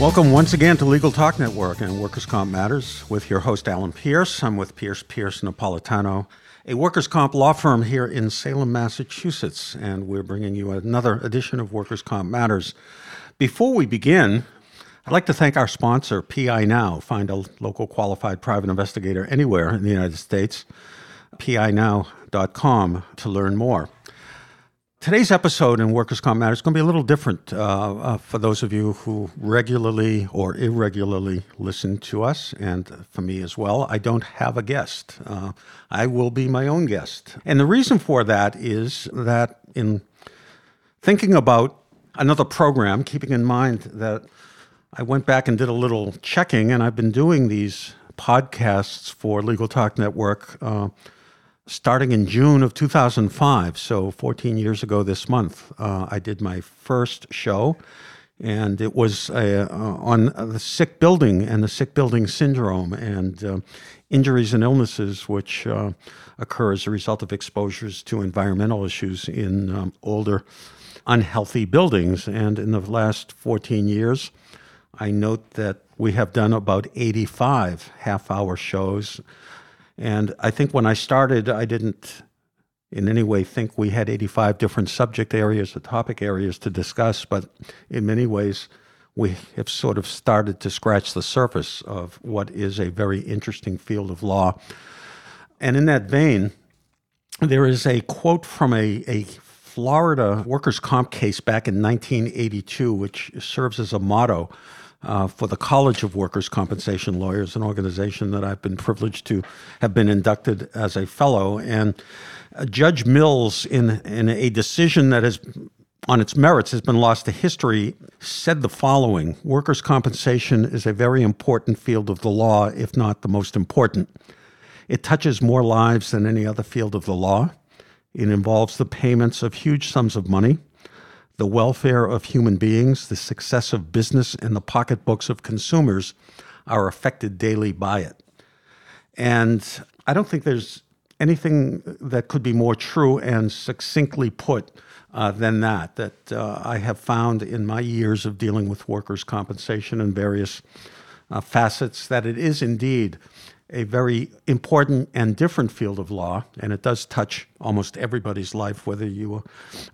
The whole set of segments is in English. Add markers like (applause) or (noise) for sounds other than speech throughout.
Welcome once again to Legal Talk Network and Workers' Comp Matters with your host, Alan Pierce. I'm with Pierce Pierce Napolitano, a workers' comp law firm here in Salem, Massachusetts, and we're bringing you another edition of Workers' Comp Matters. Before we begin, I'd like to thank our sponsor, PI Now. Find a local qualified private investigator anywhere in the United States, pinow.com, to learn more. Today's episode in Workers' Comp Matters is going to be a little different uh, uh, for those of you who regularly or irregularly listen to us, and for me as well. I don't have a guest. Uh, I will be my own guest. And the reason for that is that in thinking about another program, keeping in mind that I went back and did a little checking, and I've been doing these podcasts for Legal Talk Network uh, starting in June of 2005, so 14 years ago this month, uh, I did my first show, and it was uh, on the sick building and the sick building syndrome and uh, injuries and illnesses which uh, occur as a result of exposures to environmental issues in um, older, unhealthy buildings. And in the last 14 years, I note that we have done about 85 half hour shows and I think when I started, I didn't in any way think we had 85 different subject areas or topic areas to discuss, but in many ways, we have sort of started to scratch the surface of what is a very interesting field of law. And in that vein, there is a quote from a, a Florida workers' comp case back in 1982, which serves as a motto uh, for the College of Workers' Compensation Lawyers, an organization that I've been privileged to have been inducted as a fellow. And uh, Judge Mills, in, in a decision that has on its merits has been lost to history, said the following Workers' compensation is a very important field of the law, if not the most important. It touches more lives than any other field of the law. It involves the payments of huge sums of money the welfare of human beings, the success of business, and the pocketbooks of consumers are affected daily by it. And I don't think there's anything that could be more true and succinctly put uh, than that, that uh, I have found in my years of dealing with workers' compensation and various uh, facets, that it is indeed a very important and different field of law, and it does touch almost everybody's life, whether you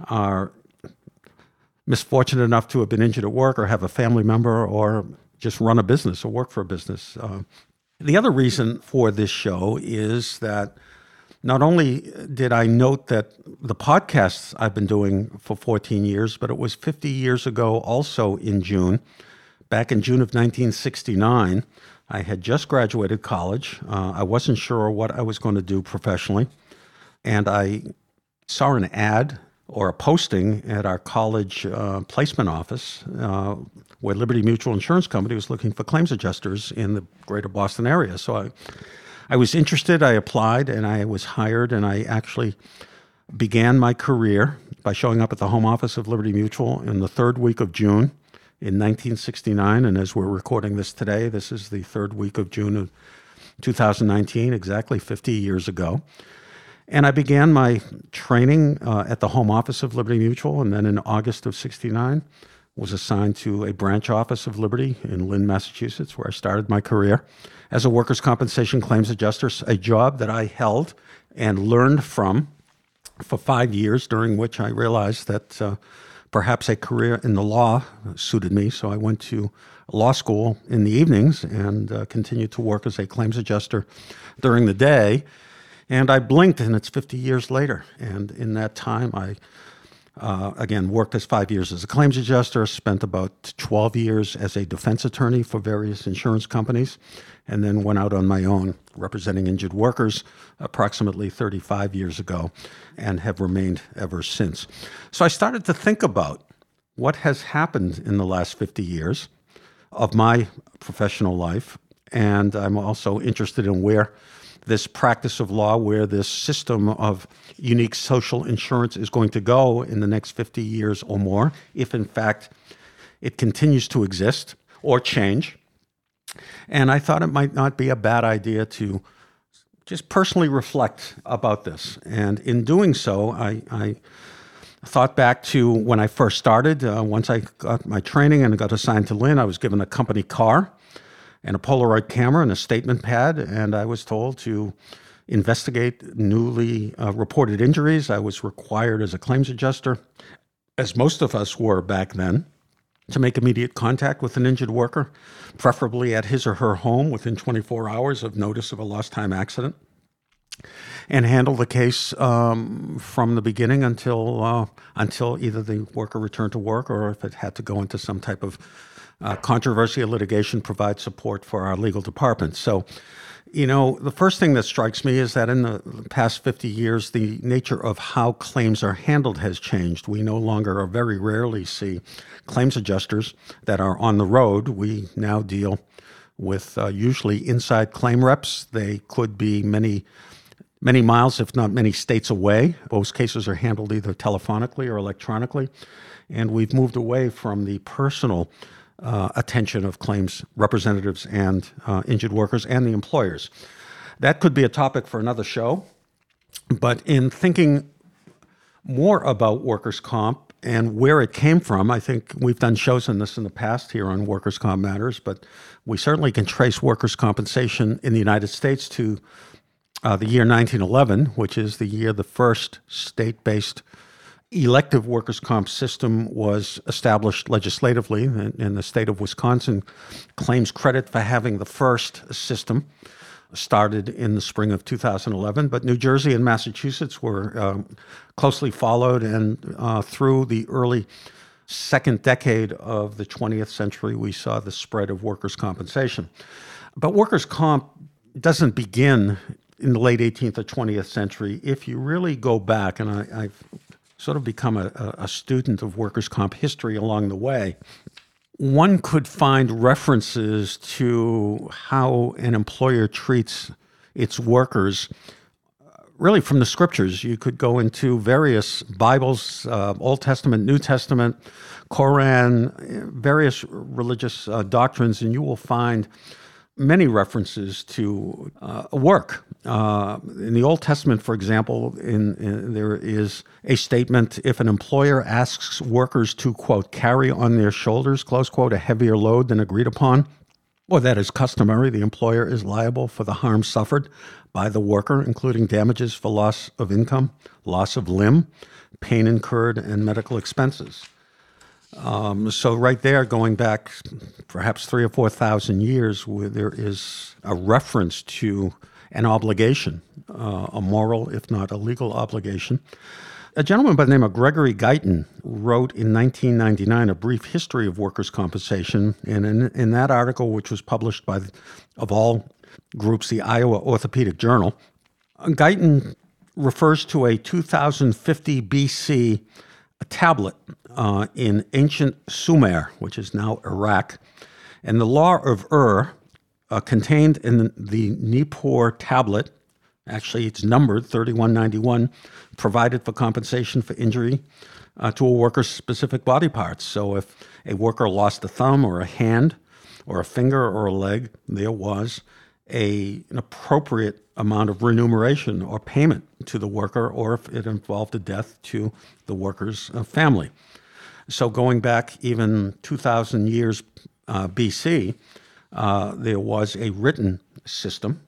are misfortunate enough to have been injured at work or have a family member or just run a business or work for a business. Uh, the other reason for this show is that not only did I note that the podcasts I've been doing for 14 years, but it was 50 years ago also in June. Back in June of 1969, I had just graduated college. Uh, I wasn't sure what I was going to do professionally. And I saw an ad or a posting at our college uh, placement office uh, where Liberty Mutual Insurance Company was looking for claims adjusters in the greater Boston area. So I, I was interested, I applied, and I was hired, and I actually began my career by showing up at the home office of Liberty Mutual in the third week of June in 1969. And as we're recording this today, this is the third week of June of 2019, exactly 50 years ago. And I began my training uh, at the home office of Liberty Mutual, and then in August of '69, was assigned to a branch office of Liberty in Lynn, Massachusetts, where I started my career as a workers' compensation claims adjuster, a job that I held and learned from for five years, during which I realized that uh, perhaps a career in the law suited me. So I went to law school in the evenings and uh, continued to work as a claims adjuster during the day. And I blinked, and it's 50 years later. And in that time, I uh, again worked as five years as a claims adjuster, spent about 12 years as a defense attorney for various insurance companies, and then went out on my own representing injured workers approximately 35 years ago and have remained ever since. So I started to think about what has happened in the last 50 years of my professional life. And I'm also interested in where this practice of law, where this system of unique social insurance is going to go in the next 50 years or more, if in fact it continues to exist or change. And I thought it might not be a bad idea to just personally reflect about this. And in doing so, I, I thought back to when I first started. Uh, once I got my training and got assigned to Lynn, I was given a company car and a Polaroid camera and a statement pad, and I was told to investigate newly uh, reported injuries. I was required as a claims adjuster, as most of us were back then, to make immediate contact with an injured worker, preferably at his or her home within 24 hours of notice of a lost time accident, and handle the case um, from the beginning until uh, until either the worker returned to work or if it had to go into some type of uh, litigation, provides support for our legal department. So you know, the first thing that strikes me is that in the past 50 years, the nature of how claims are handled has changed. We no longer or very rarely see claims adjusters that are on the road. We now deal with uh, usually inside claim reps. They could be many, many miles, if not many states away. Most cases are handled either telephonically or electronically. And we've moved away from the personal uh, attention of claims representatives and uh, injured workers and the employers. That could be a topic for another show. But in thinking more about workers' comp and where it came from, I think we've done shows on this in the past here on Workers' Comp Matters, but we certainly can trace workers' compensation in the United States to uh, the year 1911, which is the year the first state based elective workers' comp system was established legislatively, and, the state of Wisconsin claims credit for having the first system. Started in the spring of 2011, but New Jersey and Massachusetts were um, closely followed, and uh, through the early second decade of the 20th century, we saw the spread of workers' compensation. But workers' comp doesn't begin in the late 18th or 20th century. If you really go back, and I, have sort of become a, a student of workers' comp history along the way, one could find references to how an employer treats its workers really from the scriptures. You could go into various Bibles, uh, Old Testament, New Testament, Koran, various religious uh, doctrines, and you will find many references to uh, work. Uh, in the Old Testament, for example, in, in, there is a statement if an employer asks workers to, quote, carry on their shoulders, close quote, a heavier load than agreed upon, or that is customary, the employer is liable for the harm suffered by the worker, including damages for loss of income, loss of limb, pain incurred, and medical expenses. Um, so right there, going back perhaps three or four thousand years, where there is a reference to an obligation, uh, a moral, if not a legal obligation. A gentleman by the name of Gregory Guyton wrote in 1999 a brief history of workers' compensation, and in, in that article, which was published by, of all groups, the Iowa Orthopedic Journal, Guyton refers to a 2050 BC tablet uh, in ancient Sumer, which is now Iraq. And the law of Ur, uh, contained in the, Nippur tablet, actually it's numbered 3191, provided for compensation for injury uh, to a worker's specific body parts. So if a worker lost a thumb or a hand or a finger or a leg, there was a, an appropriate amount of remuneration or payment to the worker, or if it involved a death to the worker's uh, family. So, going back even 2,000 years uh, BC, uh, there was a written system.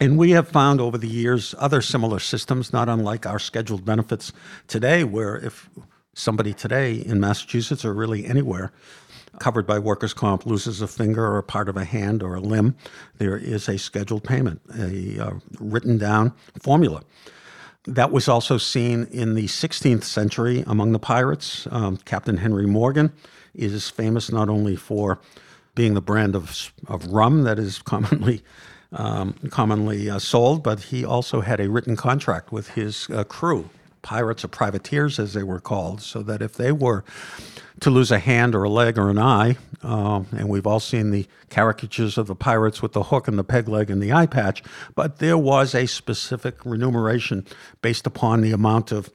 And we have found over the years other similar systems, not unlike our scheduled benefits today, where if somebody today in Massachusetts or really anywhere covered by workers' comp loses a finger or a part of a hand or a limb, there is a scheduled payment, a uh, written down formula. That was also seen in the 16th century among the pirates. Um, Captain Henry Morgan is famous not only for being the brand of, of rum that is (laughs) commonly um, commonly uh, sold, but he also had a written contract with his uh, crew pirates or privateers, as they were called, so that if they were to lose a hand or a leg or an eye, um, and we've all seen the caricatures of the pirates with the hook and the peg leg and the eye patch, but there was a specific remuneration based upon the amount of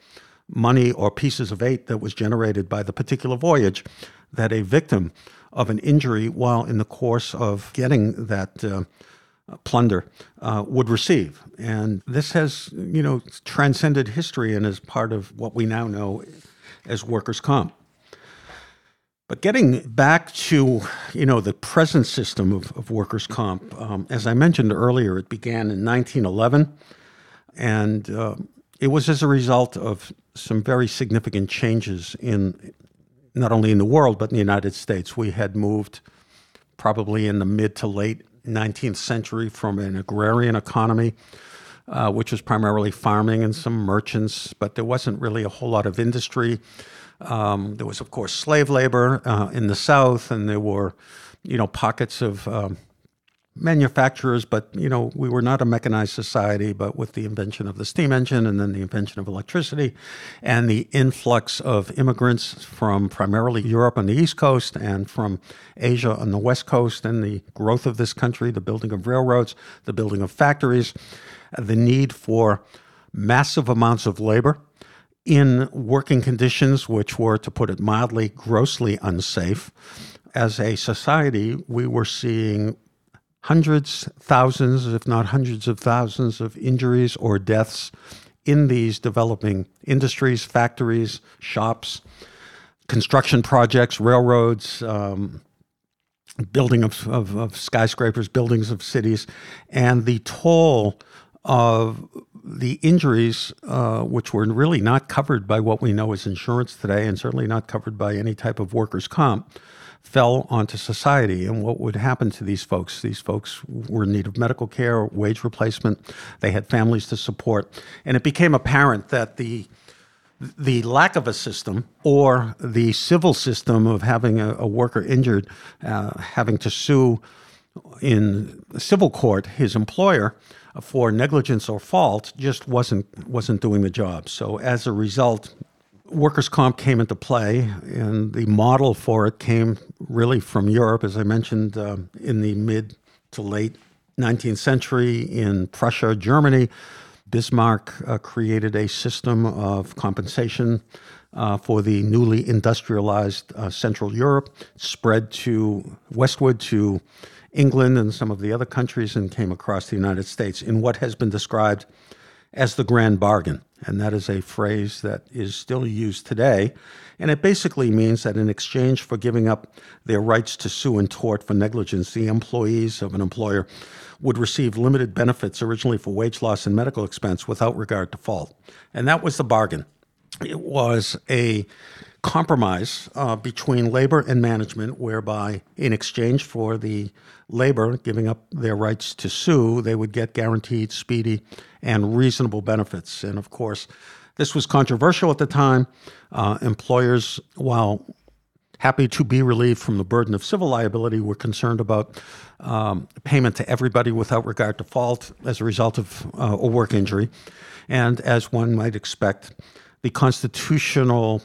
money or pieces of eight that was generated by the particular voyage that a victim of an injury while in the course of getting that uh, plunder uh, would receive. And this has, you know, transcended history and is part of what we now know as workers' comp. But getting back to, you know, the present system of, of workers' comp, um, as I mentioned earlier, it began in 1911, and uh, it was as a result of some very significant changes in not only in the world but in the United States. We had moved probably in the mid to late 19th century from an agrarian economy, uh, which was primarily farming and some merchants, but there wasn't really a whole lot of industry. Um, there was, of course, slave labor uh, in the South, and there were, you know, pockets of um, manufacturers, but you know, we were not a mechanized society. But with the invention of the steam engine and then the invention of electricity, and the influx of immigrants from primarily Europe on the East Coast and from Asia on the West Coast, and the growth of this country, the building of railroads, the building of factories, the need for massive amounts of labor in working conditions which were, to put it mildly, grossly unsafe. As a society, we were seeing hundreds, thousands, if not hundreds of thousands of injuries or deaths in these developing industries, factories, shops, construction projects, railroads, um, building of, of, of, skyscrapers, buildings of cities, and the toll of the injuries, uh, which were really not covered by what we know as insurance today, and certainly not covered by any type of workers' comp, fell onto society and what would happen to these folks. These folks were in need of medical care, wage replacement. They had families to support, and it became apparent that the the lack of a system or the civil system of having a, a worker injured, uh, having to sue in civil court his employer for negligence or fault just wasn't wasn't doing the job. So as a result, workers' comp came into play, and the model for it came really from Europe, as I mentioned, uh, in the mid to late 19th century in Prussia, Germany. Bismarck uh, created a system of compensation uh, for the newly industrialized uh, Central Europe, spread to westward to England and some of the other countries, and came across the United States in what has been described as the grand bargain. And that is a phrase that is still used today. And it basically means that in exchange for giving up their rights to sue and tort for negligence, the employees of an employer would receive limited benefits originally for wage loss and medical expense without regard to fault. And that was the bargain. It was a compromise uh, between labor and management, whereby in exchange for the labor giving up their rights to sue, they would get guaranteed, speedy, and reasonable benefits. And of course, this was controversial at the time. Uh, employers, while happy to be relieved from the burden of civil liability, were concerned about um, payment to everybody without regard to fault as a result of uh, a work injury. And as one might expect, the constitutional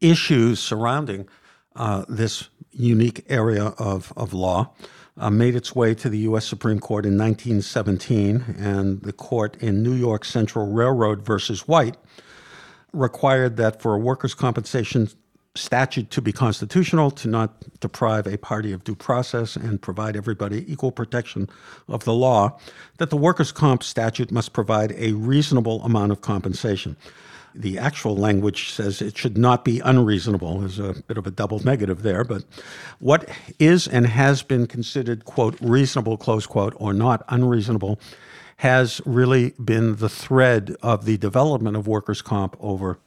issues surrounding uh, this unique area of, of law uh, made its way to the U.S. Supreme Court in 1917, and the court in New York Central Railroad versus White required that for a workers' compensation statute to be constitutional, to not deprive a party of due process and provide everybody equal protection of the law, that the workers' comp statute must provide a reasonable amount of compensation the actual language says it should not be unreasonable. There's a bit of a double negative there, but what is and has been considered, quote, reasonable, close quote, or not unreasonable, has really been the thread of the development of workers' comp over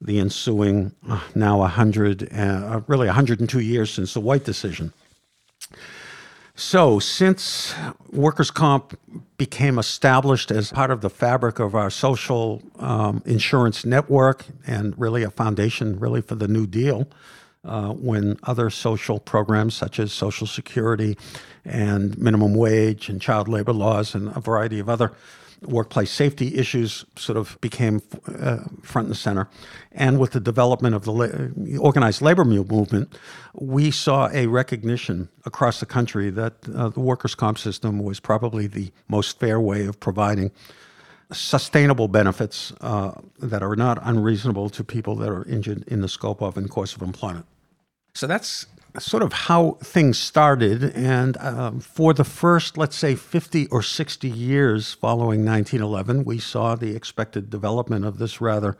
the ensuing uh, now 100, uh, really 102 years since the White decision. So, since workers' comp became established as part of the fabric of our social um, insurance network and really a foundation, really, for the New Deal, uh, when other social programs such as Social Security and minimum wage and child labor laws and a variety of other workplace safety issues sort of became uh, front and center. And with the development of the la- organized labor movement, we saw a recognition across the country that uh, the workers' comp system was probably the most fair way of providing sustainable benefits uh, that are not unreasonable to people that are injured in the scope of and course of employment. So that's sort of how things started. And um, for the first, let's say, 50 or 60 years following 1911, we saw the expected development of this rather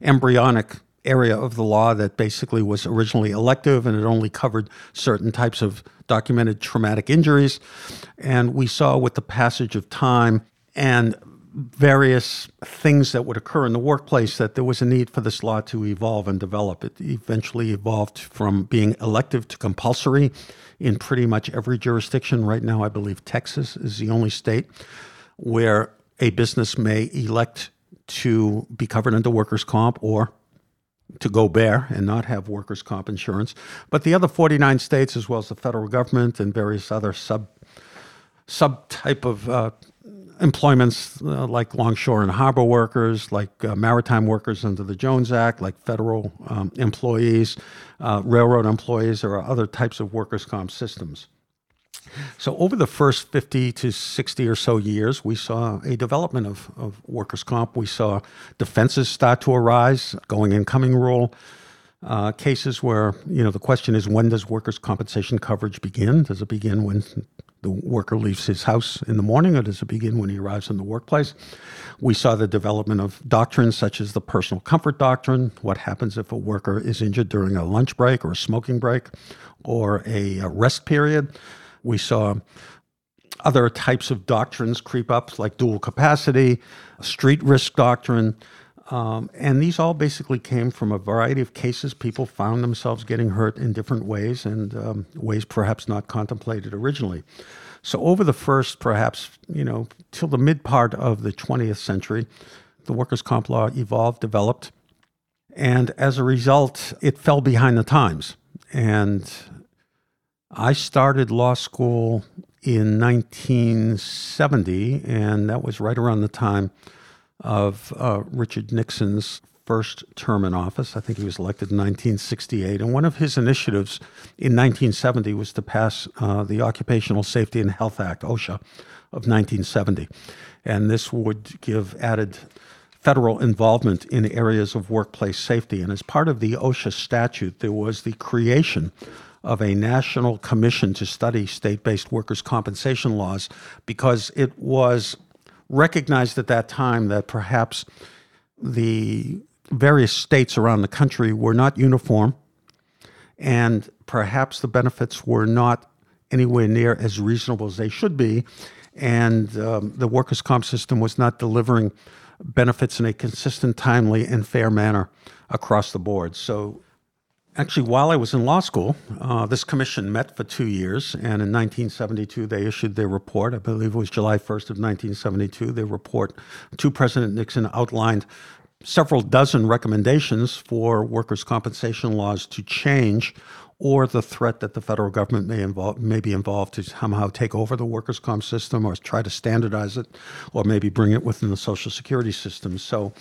embryonic area of the law that basically was originally elective and it only covered certain types of documented traumatic injuries. And we saw with the passage of time and various things that would occur in the workplace that there was a need for this law to evolve and develop. It eventually evolved from being elective to compulsory in pretty much every jurisdiction. Right now, I believe Texas is the only state where a business may elect to be covered under workers' comp or to go bare and not have workers' comp insurance. But the other 49 states, as well as the federal government and various other sub subtype of uh, employments uh, like longshore and harbor workers, like uh, maritime workers under the Jones Act, like federal um, employees, uh, railroad employees, or other types of workers' comp systems. So, over the first 50 to 60 or so years, we saw a development of, of workers' comp. We saw defenses start to arise, going in coming rule. Uh, cases where you know the question is when does workers' compensation coverage begin? Does it begin when the worker leaves his house in the morning, or does it begin when he arrives in the workplace? We saw the development of doctrines such as the personal comfort doctrine. What happens if a worker is injured during a lunch break or a smoking break or a, rest period? We saw other types of doctrines creep up, like dual capacity, street risk doctrine. Um, and these all basically came from a variety of cases. People found themselves getting hurt in different ways and um, ways perhaps not contemplated originally. So, over the first, perhaps, you know, till the mid part of the 20th century, the workers' comp law evolved, developed, and as a result, it fell behind the times. And I started law school in 1970, and that was right around the time of uh, Richard Nixon's first term in office. I think he was elected in 1968. And one of his initiatives in 1970 was to pass uh, the Occupational Safety and Health Act, OSHA, of 1970. And this would give added federal involvement in areas of workplace safety. And as part of the OSHA statute, there was the creation of a national commission to study state based workers' compensation laws because it was recognized at that time that perhaps the various states around the country were not uniform, and perhaps the benefits were not anywhere near as reasonable as they should be, and um, the workers' comp system was not delivering benefits in a consistent, timely, and fair manner across the board. So Actually, while I was in law school, uh, this commission met for two years, and in 1972 they issued their report. I believe it was July 1st of 1972. Their report to President Nixon outlined several dozen recommendations for workers' compensation laws to change, or the threat that the federal government may involve may be involved to somehow take over the workers' comp system, or try to standardize it, or maybe bring it within the Social Security system. So,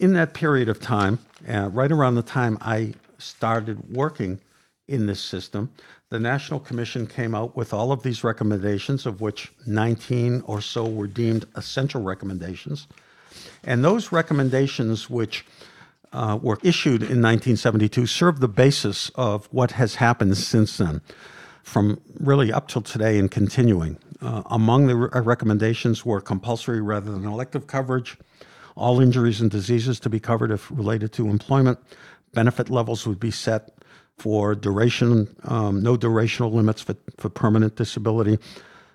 in that period of time, uh, right around the time I started working in this system, the National Commission came out with all of these recommendations, of which 19 or so were deemed essential recommendations. And those recommendations, which uh, were issued in 1972, serve the basis of what has happened since then, from really up till today and continuing. Uh, among the re- uh, recommendations were compulsory rather than elective coverage, all injuries and diseases to be covered if related to employment, benefit levels would be set for duration, um, no durational limits for, for permanent disability,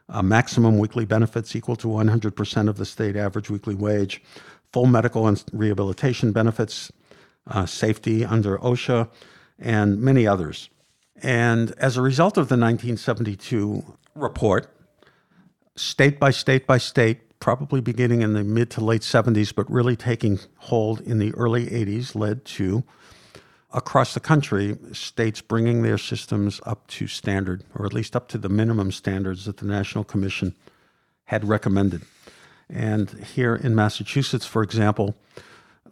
uh, maximum weekly benefits equal to 100% of the state average weekly wage, full medical and rehabilitation benefits, uh, safety under OSHA, and many others. And as a result of the 1972 report, state by state by state, probably beginning in the mid to late 70s, but really taking hold in the early 80s, led to across the country, states bringing their systems up to standard, or at least up to the minimum standards that the National Commission had recommended. And here in Massachusetts, for example,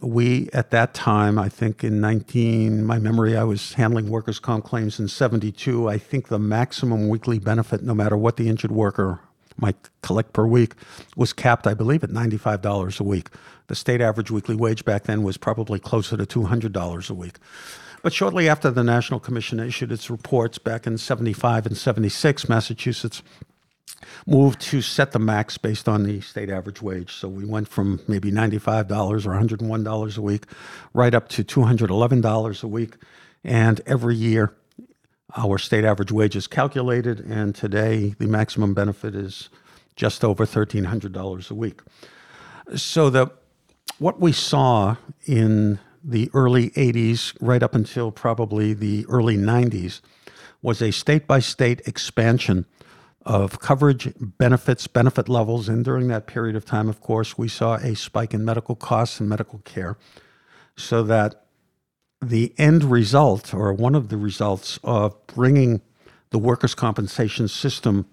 we at that time, I think in 19, my memory, I was handling workers' comp claims in 72. I think the maximum weekly benefit, no matter what the injured worker might collect per week, was capped, I believe, at $95 a week. The state average weekly wage back then was probably closer to $200 a week. But shortly after the National Commission issued its reports back in 75 and 76, Massachusetts moved to set the max based on the state average wage. So we went from maybe $95 or $101 a week right up to $211 a week. And every year, our state average wage is calculated, and today the maximum benefit is just over $1,300 a week. So what we saw in the early 80s, right up until probably the early 90s, was a state by state expansion of coverage, benefits, benefit levels. And during that period of time, of course, we saw a spike in medical costs and medical care. So that the end result, or one of the results of bringing the workers' compensation system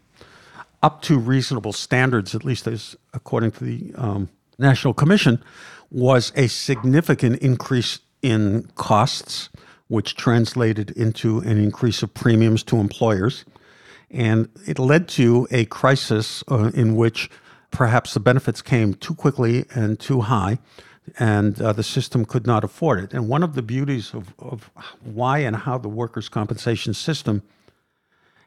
up to reasonable standards, at least as according to the um, National Commission, was a significant increase in costs, which translated into an increase of premiums to employers. And it led to a crisis uh, in which perhaps the benefits came too quickly and too high, and uh, the system could not afford it. And one of the beauties of, of why and how the workers' compensation system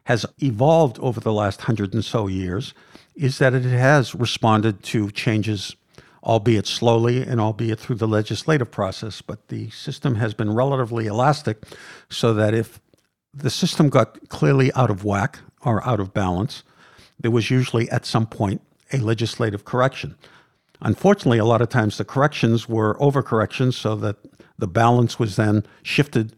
has evolved over the last hundred and so years is that it has responded to changes, albeit slowly and albeit through the legislative process. But the system has been relatively elastic so that if the system got clearly out of whack or out of balance, there was usually at some point a legislative correction. Unfortunately, a lot of times the corrections were overcorrections so that the balance was then shifted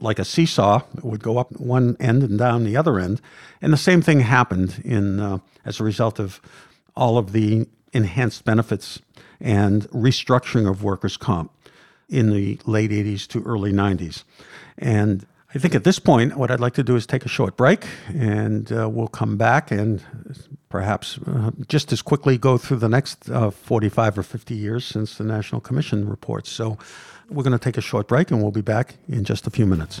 like a seesaw. It would go up one end and down the other end. And the same thing happened in uh, as a result of all of the enhanced benefits and restructuring of workers' comp in the late 80s to early 90s. And I think at this point, what I'd like to do is take a short break, and uh, we'll come back and perhaps uh, just as quickly go through the next uh, 45 or 50 years since the National Commission reports. So we're going to take a short break, and we'll be back in just a few minutes.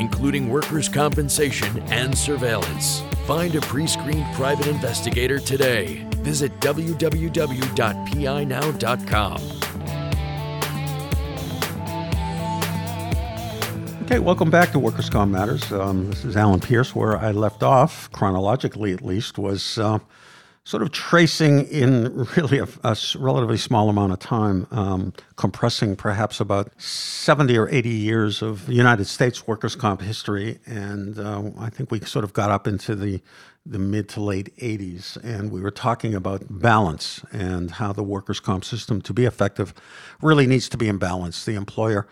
including workers' compensation and surveillance. Find a pre screened private investigator today. Visit www.pinow.com. Okay, welcome back to Workers' Comp Matters. Um, this is Alan Pierce. Where I left off, chronologically at least, was uh, sort of tracing in (laughs) really a, a relatively small amount of time, um, compressing perhaps about 70 or 80 years of United States workers' comp history. And uh, I think we sort of got up into the, the mid to late 80s, and we were talking about balance and how the workers' comp system, to be effective, really needs to be in balance. The employer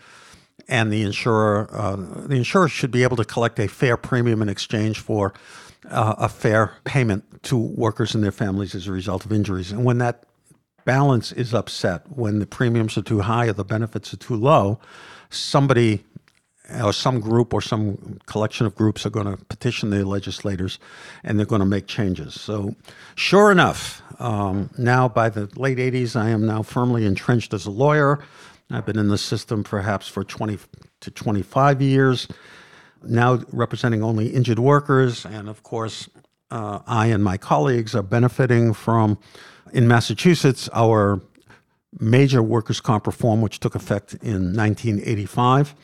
and the insurer, uh, the insurer should be able to collect a fair premium in exchange for uh, a fair payment to workers and their families as a result of injuries. And when that balance is upset, when the premiums are too high or the benefits are too low, somebody or some group or some collection of groups are going to petition the legislators and they're going to make changes. So, sure enough, um, now by the late 80s, I am now firmly entrenched as a lawyer. I've been in the system perhaps for 20 to 25 years now representing only injured workers. And of course, uh, I and my colleagues are benefiting from, in Massachusetts, our major workers' comp reform, which took effect in 1985.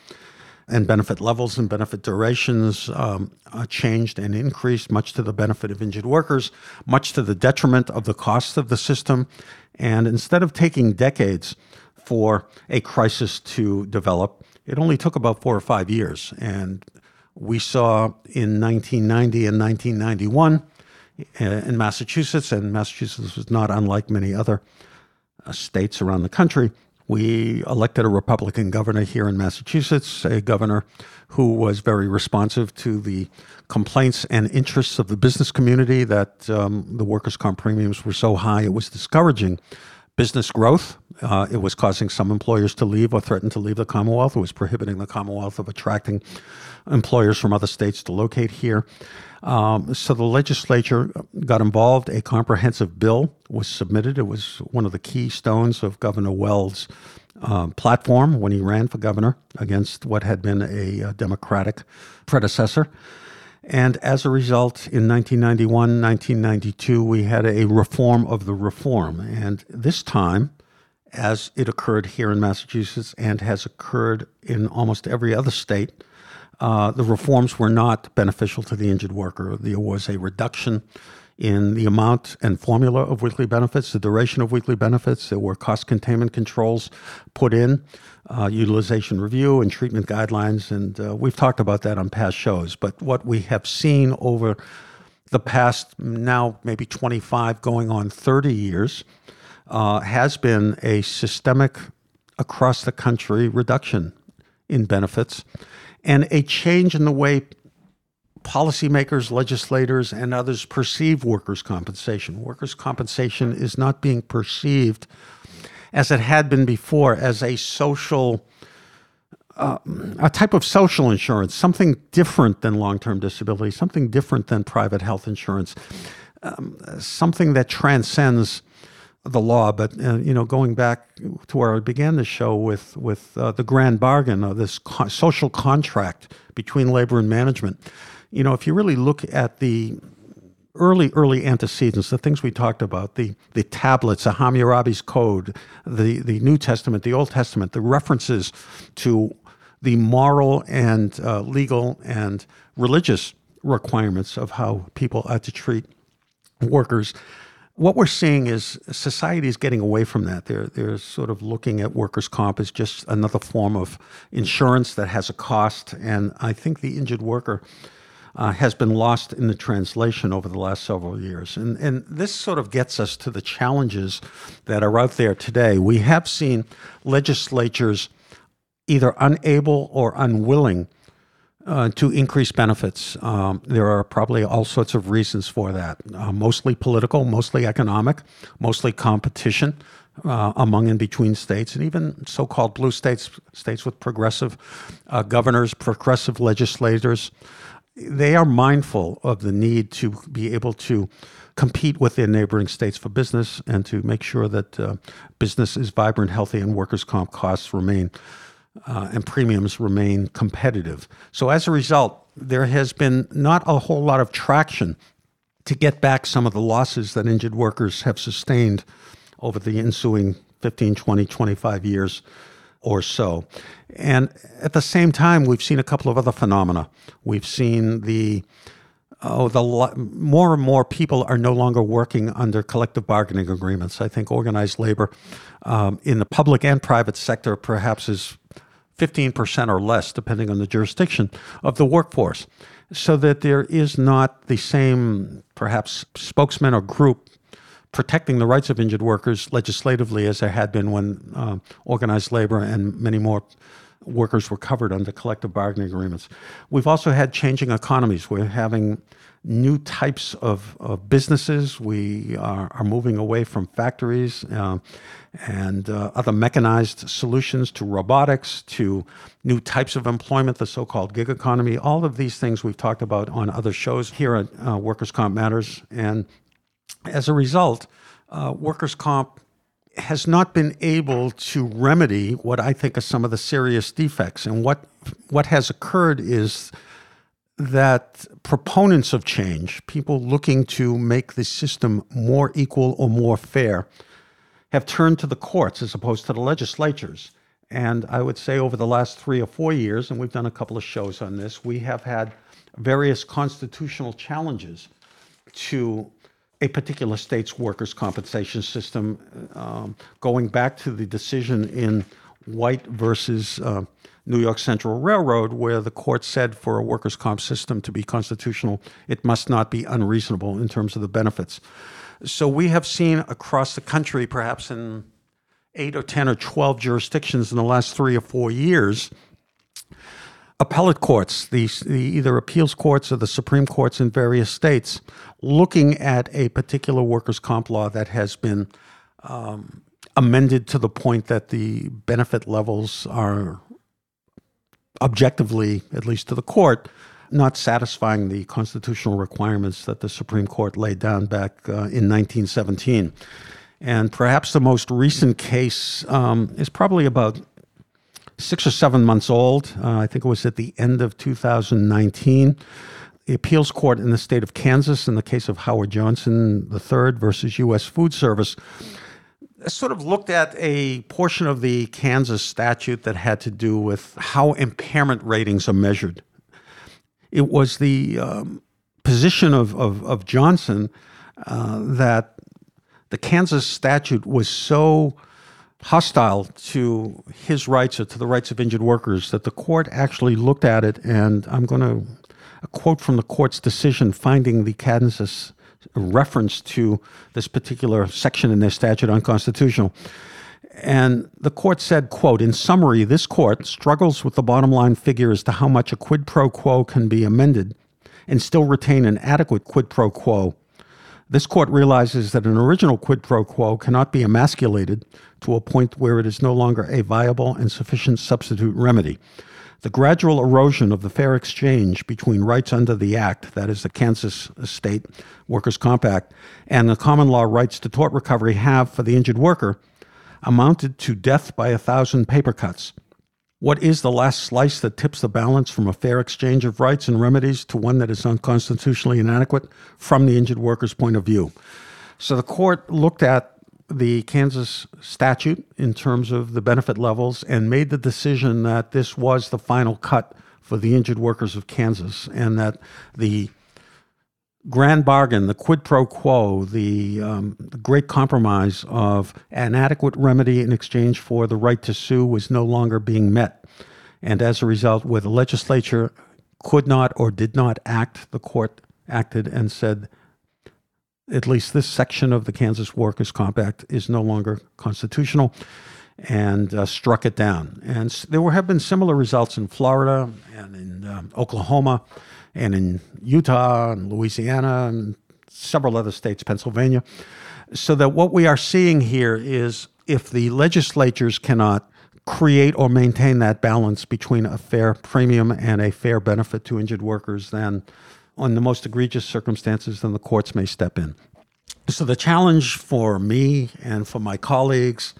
And benefit levels and benefit durations um, changed and increased, much to the benefit of injured workers, much to the detriment of the cost of the system. And instead of taking decades for a crisis to develop, it only took about four or five years. And we saw in 1990 and 1991 uh, in Massachusetts, and Massachusetts was not unlike many other uh, states around the country, We elected a Republican governor here in Massachusetts, a governor who was very responsive to the complaints and interests of the business community that um, the workers' comp premiums were so high it was discouraging business growth. Uh, it was causing some employers to leave or threaten to leave the Commonwealth. It was prohibiting the Commonwealth of attracting employers from other states to locate here. Um, so the legislature got involved. A comprehensive bill was submitted. It was one of the keystones of Governor Weld' um, platform when he ran for governor against what had been a, a Democratic predecessor. And as a result, in 1991, 1992, we had a reform of the reform. And this time, as it occurred here in Massachusetts and has occurred in almost every other state, uh, the reforms were not beneficial to the injured worker. There was a reduction in the amount and formula of weekly benefits, the duration of weekly benefits. There were cost containment controls put in, uh, utilization review, and treatment guidelines. And uh, we've talked about that on past shows. But what we have seen over the past now maybe 25 going on 30 years uh, has been a systemic across the country reduction in benefits and a change in the way policymakers, legislators, and others perceive workers' compensation. Workers' compensation is not being perceived as it had been before as a social. Uh, a type of social insurance, something different than long term disability, something different than private health insurance, um, something that transcends the law. But uh, you know, going back to where I began the show with with uh, the grand bargain of this co- social contract between labor and management, you know, if you really look at the early, early antecedents, the things we talked about, the, the tablets, the Hammurabi's Code, the, the New Testament, the Old Testament, the references to the moral and uh, legal and religious requirements of how people are to treat workers. What we're seeing is society is getting away from that. They're, they're sort of looking at workers' comp as just another form of insurance that has a cost. And I think the injured worker uh, has been lost in the translation over the last several years. And, and this sort of gets us to the challenges that are out there today. We have seen legislatures either unable or unwilling uh, to increase benefits. Um, there are probably all sorts of reasons for that, uh, mostly political, mostly economic, mostly competition. Uh, among and between states, and even so-called blue states, states with progressive uh, governors, progressive legislators, they are mindful of the need to be able to compete with their neighboring states for business and to make sure that uh, business is vibrant, healthy, and workers' comp costs remain uh, and premiums remain competitive. So as a result, there has been not a whole lot of traction to get back some of the losses that injured workers have sustained over the ensuing 15, 20, 25 years or so. And at the same time, we've seen a couple of other phenomena. We've seen the oh, the more and more people are no longer working under collective bargaining agreements. I think organized labor um, in the public and private sector perhaps is 15% or less, depending on the jurisdiction of the workforce. So that there is not the same, perhaps, spokesman or group protecting the rights of injured workers legislatively as there had been when uh, organized labor and many more workers were covered under collective bargaining agreements. We've also had changing economies. We're having new types of, of businesses. We are, are, moving away from factories uh, and uh, other mechanized solutions to robotics, to new types of employment, the so called gig economy. All of these things we've talked about on other shows here at uh, Workers' Comp Matters. And as a result, uh, workers' comp has not been able to remedy what I think are some of the serious defects. And what what has occurred is that proponents of change, people looking to make the system more equal or more fair, have turned to the courts as opposed to the legislatures. And I would say over the last three or four years, and we've done a couple of shows on this, we have had various constitutional challenges to a particular state's workers' compensation system, um, going back to the decision in White versus uh, New York Central Railroad, where the court said for a workers' comp system to be constitutional, it must not be unreasonable in terms of the benefits. So we have seen across the country, perhaps in eight or 10 or 12 jurisdictions in the last three or four years appellate courts, the, the, either appeals courts or the Supreme Courts in various states, looking at a particular workers' comp law that has been um, amended to the point that the benefit levels are objectively, at least to the court, not satisfying the constitutional requirements that the Supreme Court laid down back uh, in 1917. And perhaps the most recent case um, is probably about six or seven months old. Uh, I think it was at the end of 2019. The appeals court in the state of Kansas, in the case of Howard Johnson III versus U.S. Food Service, sort of looked at a portion of the Kansas statute that had to do with how impairment ratings are measured. It was the um, position of, of, of Johnson uh, that the Kansas statute was so hostile to his rights or to the rights of injured workers that the court actually looked at it, and I'm going to quote from the court's decision finding the Kansas reference to this particular section in their statute unconstitutional. And the court said, quote, in summary, this court struggles with the bottom line figure as to how much a quid pro quo can be amended and still retain an adequate quid pro quo. This court realizes that an original quid pro quo cannot be emasculated to a point where it is no longer a viable and sufficient substitute remedy. The gradual erosion of the fair exchange between rights under the Act, that is the Kansas State Workers' Compact, and the common law rights to tort recovery have for the injured worker amounted to death by a thousand paper cuts. What is the last slice that tips the balance from a fair exchange of rights and remedies to one that is unconstitutionally inadequate from the injured worker's point of view? So the court looked at the Kansas statute in terms of the benefit levels and made the decision that this was the final cut for the injured workers of Kansas and that the grand bargain, the quid pro quo, the, um, the, great compromise of an adequate remedy in exchange for the right to sue was no longer being met. And as a result, where the legislature could not or did not act, the court acted and said at least this section of the Kansas Workers' Compact is no longer constitutional and uh, struck it down. And there were, have been similar results in Florida and in um, Oklahoma and in Utah and Louisiana and several other states, Pennsylvania. So that what we are seeing here is if the legislatures cannot create or maintain that balance between a fair premium and a fair benefit to injured workers, then on the most egregious circumstances, then the courts may step in. So, the challenge for me and for my colleagues,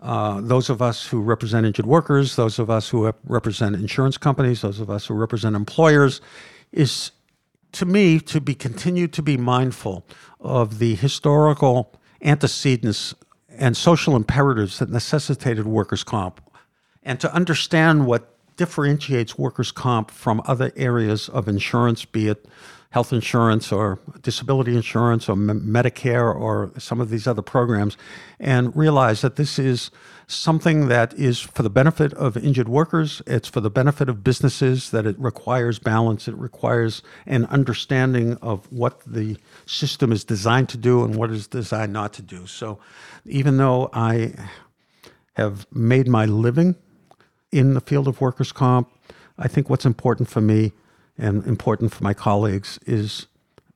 uh, those of us who represent injured workers, those of us who represent insurance companies, those of us who represent employers, is to me to be continued to be mindful of the historical antecedents and social imperatives that necessitated workers' comp, and to understand what differentiates workers' comp from other areas of insurance, be it health insurance or disability insurance or Medicare or some of these other programs, and realize that this is something that is for the benefit of injured workers, it's for the benefit of businesses, that it requires balance, it requires an understanding of what the system is designed to do and what is designed not to do. So even though I have made my living in the field of workers' comp, I think what's important for me and important for my colleagues is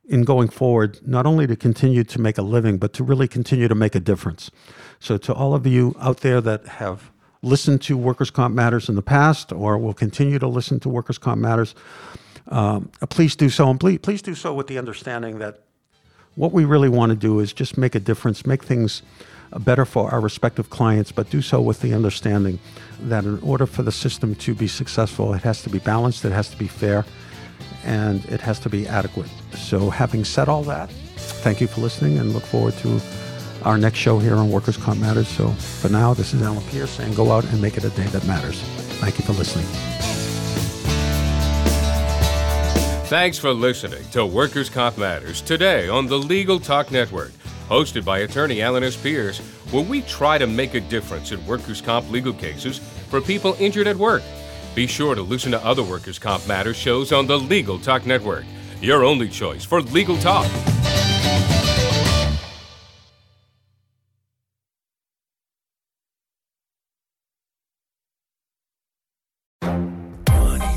in going forward, not only to continue to make a living, but to really continue to make a difference. So, to all of you out there that have listened to Workers' Comp Matters in the past or will continue to listen to Workers' Comp Matters, um, please do so. And please, please do so with the understanding that what we really want to do is just make a difference, make things better for our respective clients, but do so with the understanding that in order for the system to be successful, it has to be balanced, it has to be fair, and it has to be adequate. So, having said all that, thank you for listening and look forward to our next show here on Workers' Comp Matters. So, for now, this is Alan Pierce saying go out and make it a day that matters. Thank you for listening. Thanks for listening to Workers' Comp Matters today on the Legal Talk Network hosted by attorney Alan S. Pierce, where we try to make a difference in workers' comp legal cases for people injured at work. Be sure to listen to other workers' comp matters shows on the Legal Talk Network, your only choice for legal talk.